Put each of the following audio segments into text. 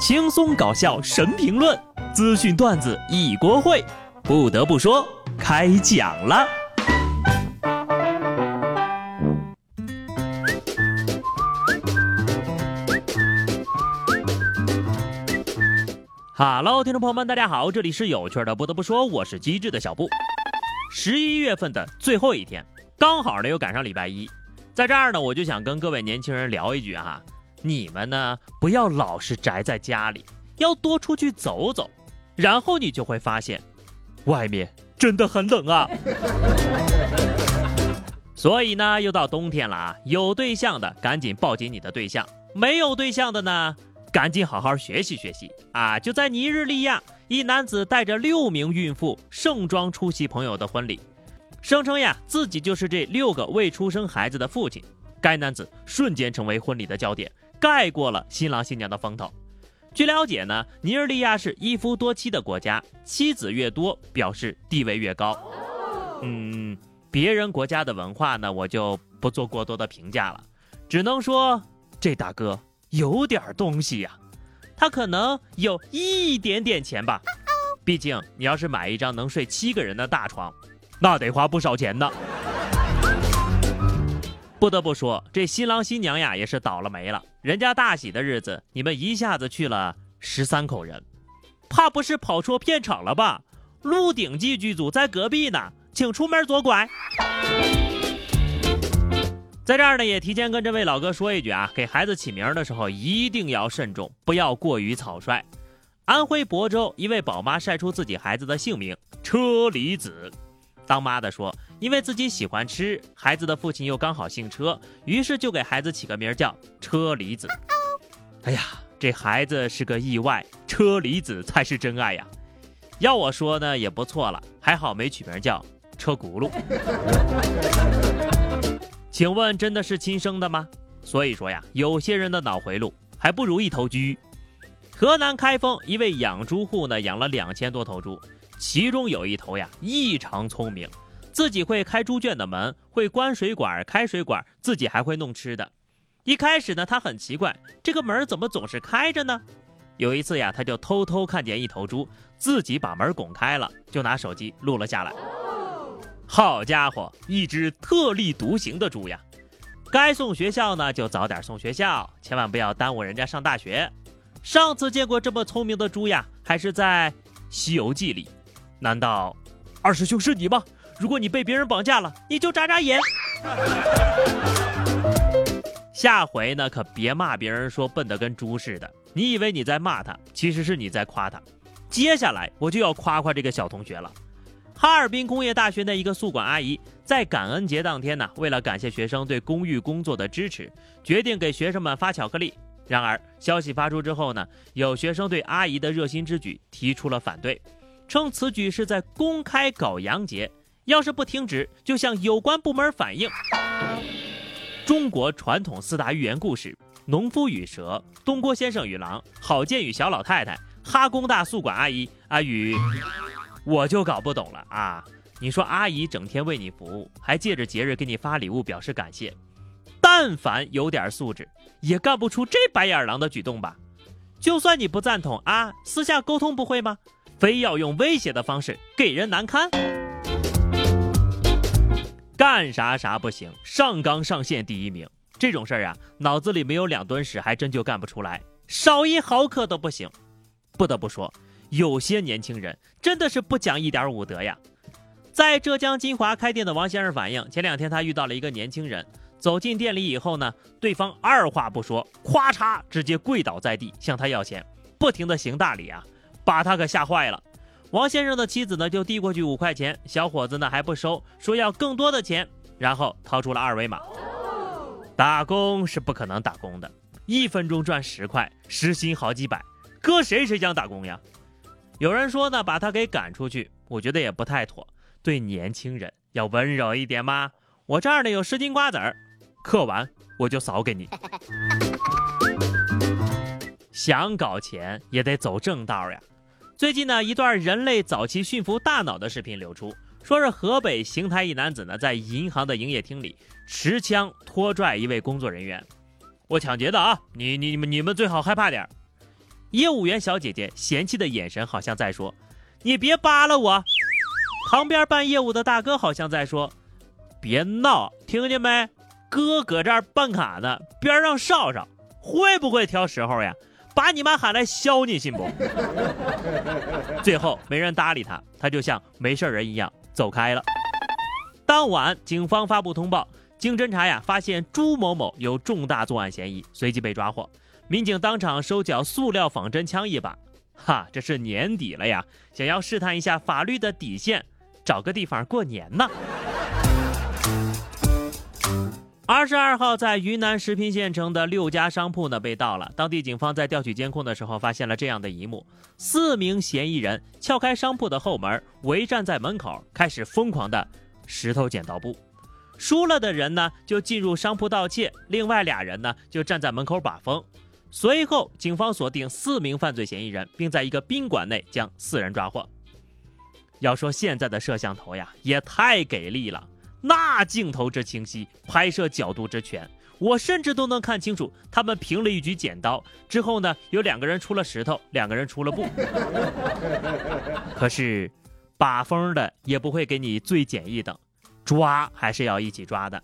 轻松搞笑神评论，资讯段子一锅烩。不得不说，开讲了。Hello，听众朋友们，大家好，这里是有趣的。不得不说，我是机智的小布。十一月份的最后一天，刚好呢又赶上礼拜一，在这儿呢，我就想跟各位年轻人聊一句哈。你们呢，不要老是宅在家里，要多出去走走，然后你就会发现，外面真的很冷啊。所以呢，又到冬天了啊，有对象的赶紧抱紧你的对象，没有对象的呢，赶紧好好学习学习啊！就在尼日利亚，一男子带着六名孕妇盛装出席朋友的婚礼，声称呀自己就是这六个未出生孩子的父亲。该男子瞬间成为婚礼的焦点。盖过了新郎新娘的风头。据了解呢，尼日利亚是一夫多妻的国家，妻子越多表示地位越高。嗯，别人国家的文化呢，我就不做过多的评价了，只能说这大哥有点东西呀。他可能有一点点钱吧，毕竟你要是买一张能睡七个人的大床，那得花不少钱呢。不得不说，这新郎新娘呀也是倒了霉了。人家大喜的日子，你们一下子去了十三口人，怕不是跑错片场了吧？《鹿鼎记》剧组在隔壁呢，请出门左拐。在这儿呢，也提前跟这位老哥说一句啊，给孩子起名的时候一定要慎重，不要过于草率。安徽亳州一位宝妈晒出自己孩子的姓名车厘子，当妈的说。因为自己喜欢吃，孩子的父亲又刚好姓车，于是就给孩子起个名叫车厘子。哎呀，这孩子是个意外，车厘子才是真爱呀！要我说呢，也不错了，还好没取名叫车轱辘。请问真的是亲生的吗？所以说呀，有些人的脑回路还不如一头猪。河南开封一位养猪户呢，养了两千多头猪，其中有一头呀异常聪明。自己会开猪圈的门，会关水管、开水管，自己还会弄吃的。一开始呢，他很奇怪，这个门怎么总是开着呢？有一次呀，他就偷偷看见一头猪自己把门拱开了，就拿手机录了下来。好家伙，一只特立独行的猪呀！该送学校呢，就早点送学校，千万不要耽误人家上大学。上次见过这么聪明的猪呀，还是在《西游记》里。难道二师兄是你吗？如果你被别人绑架了，你就眨眨眼。下回呢，可别骂别人说笨的跟猪似的。你以为你在骂他，其实是你在夸他。接下来我就要夸夸这个小同学了。哈尔滨工业大学的一个宿管阿姨，在感恩节当天呢，为了感谢学生对公寓工作的支持，决定给学生们发巧克力。然而消息发出之后呢，有学生对阿姨的热心之举提出了反对，称此举是在公开搞洋节。要是不停止，就向有关部门反映。中国传统四大寓言故事：农夫与蛇、东郭先生与狼、郝建与小老太太、哈工大宿管阿姨啊与……我就搞不懂了啊！你说阿姨整天为你服务，还借着节日给你发礼物表示感谢，但凡有点素质，也干不出这白眼狼的举动吧？就算你不赞同啊，私下沟通不会吗？非要用威胁的方式给人难堪？干啥啥不行，上纲上线第一名。这种事儿啊，脑子里没有两吨屎，还真就干不出来，少一毫克都不行。不得不说，有些年轻人真的是不讲一点武德呀。在浙江金华开店的王先生反映，前两天他遇到了一个年轻人，走进店里以后呢，对方二话不说，咵嚓直接跪倒在地向他要钱，不停的行大礼啊，把他可吓坏了。王先生的妻子呢，就递过去五块钱，小伙子呢还不收，说要更多的钱，然后掏出了二维码。打工是不可能打工的，一分钟赚十块，时薪好几百，搁谁谁想打工呀？有人说呢，把他给赶出去，我觉得也不太妥，对年轻人要温柔一点嘛。我这儿呢有十斤瓜子儿，嗑完我就扫给你。想搞钱也得走正道呀。最近呢，一段人类早期驯服大脑的视频流出，说是河北邢台一男子呢，在银行的营业厅里持枪拖拽一位工作人员。我抢劫的啊！你你你们你们最好害怕点儿业务员小姐姐嫌弃的眼神好像在说：“你别扒拉我。”旁边办业务的大哥好像在说：“别闹，听见没？哥搁这儿办卡呢，边上哨哨，会不会挑时候呀？把你妈喊来削你信不？” 最后没人搭理他，他就像没事人一样走开了。当晚，警方发布通报，经侦查呀，发现朱某某有重大作案嫌疑，随即被抓获。民警当场收缴塑料仿真枪一把，哈，这是年底了呀，想要试探一下法律的底线，找个地方过年呢。二十二号，在云南石屏县城的六家商铺呢被盗了，当地警方在调取监控的时候，发现了这样的一幕：四名嫌疑人撬开商铺的后门，围站在门口，开始疯狂的石头剪刀布。输了的人呢就进入商铺盗窃，另外俩人呢就站在门口把风。随后，警方锁定四名犯罪嫌疑人，并在一个宾馆内将四人抓获。要说现在的摄像头呀，也太给力了，那镜头之清晰，拍摄角度之全，我甚至都能看清楚他们平了一局剪刀之后呢，有两个人出了石头，两个人出了布。可是，把风的也不会给你最简易的，抓还是要一起抓的。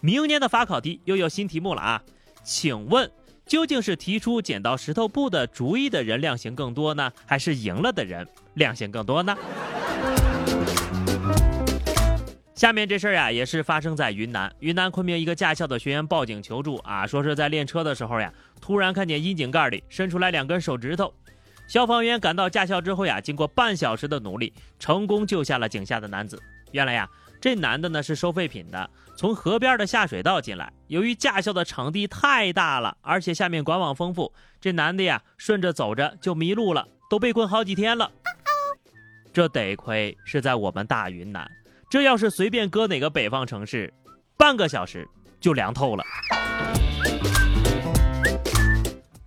明年的法考题又有新题目了啊，请问？究竟是提出剪刀石头布的主意的人量刑更多呢，还是赢了的人量刑更多呢？下面这事儿呀，也是发生在云南。云南昆明一个驾校的学员报警求助啊，说是在练车的时候呀，突然看见窨井盖里伸出来两根手指头。消防员赶到驾校之后呀，经过半小时的努力，成功救下了井下的男子。原来呀。这男的呢是收废品的，从河边的下水道进来。由于驾校的场地太大了，而且下面管网丰富，这男的呀顺着走着就迷路了，都被困好几天了。这得亏是在我们大云南，这要是随便搁哪个北方城市，半个小时就凉透了。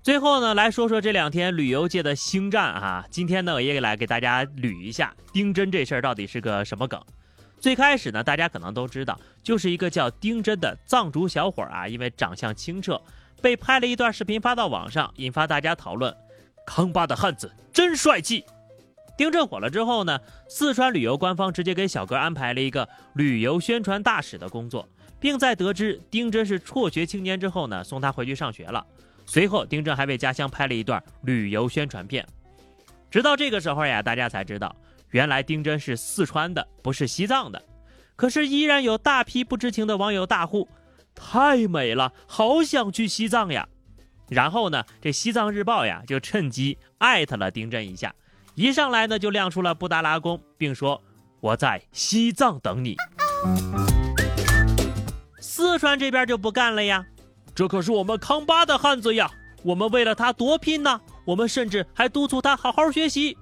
最后呢，来说说这两天旅游界的星战啊，今天呢我也来给大家捋一下丁真这事儿到底是个什么梗。最开始呢，大家可能都知道，就是一个叫丁真的藏族小伙啊，因为长相清澈，被拍了一段视频发到网上，引发大家讨论。康巴的汉子真帅气。丁真火了之后呢，四川旅游官方直接给小哥安排了一个旅游宣传大使的工作，并在得知丁真是辍学青年之后呢，送他回去上学了。随后，丁真还为家乡拍了一段旅游宣传片。直到这个时候呀，大家才知道。原来丁真是四川的，不是西藏的，可是依然有大批不知情的网友大呼：“太美了，好想去西藏呀！”然后呢，这西藏日报呀就趁机艾特了丁真一下，一上来呢就亮出了布达拉宫，并说：“我在西藏等你。”四川这边就不干了呀，这可是我们康巴的汉子呀，我们为了他多拼呢，我们甚至还督促他好好学习，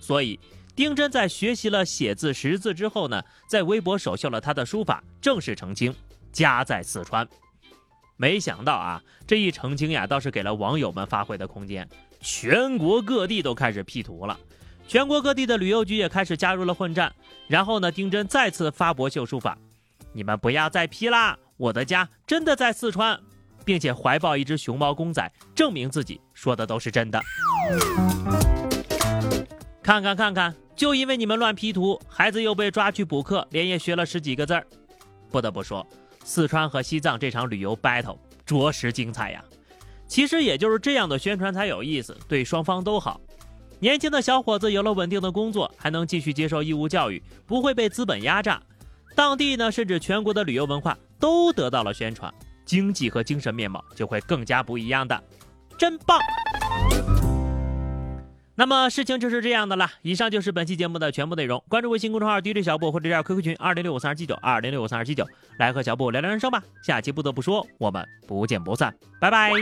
所以。丁真在学习了写字识字之后呢，在微博首秀了他的书法，正式澄清家在四川。没想到啊，这一澄清呀，倒是给了网友们发挥的空间。全国各地都开始 P 图了，全国各地的旅游局也开始加入了混战。然后呢，丁真再次发博秀书法，你们不要再 P 啦，我的家真的在四川，并且怀抱一只熊猫公仔，证明自己说的都是真的。看看看看。就因为你们乱 P 图，孩子又被抓去补课，连夜学了十几个字儿。不得不说，四川和西藏这场旅游 battle 着实精彩呀。其实也就是这样的宣传才有意思，对双方都好。年轻的小伙子有了稳定的工作，还能继续接受义务教育，不会被资本压榨。当地呢，甚至全国的旅游文化都得到了宣传，经济和精神面貌就会更加不一样的，真棒。那么事情就是这样的了。以上就是本期节目的全部内容。关注微信公众号 DJ 小布或者加 QQ 群二零六五三二七九二零六五三二七九，来和小布聊聊人生吧。下期不得不说，我们不见不散，拜拜。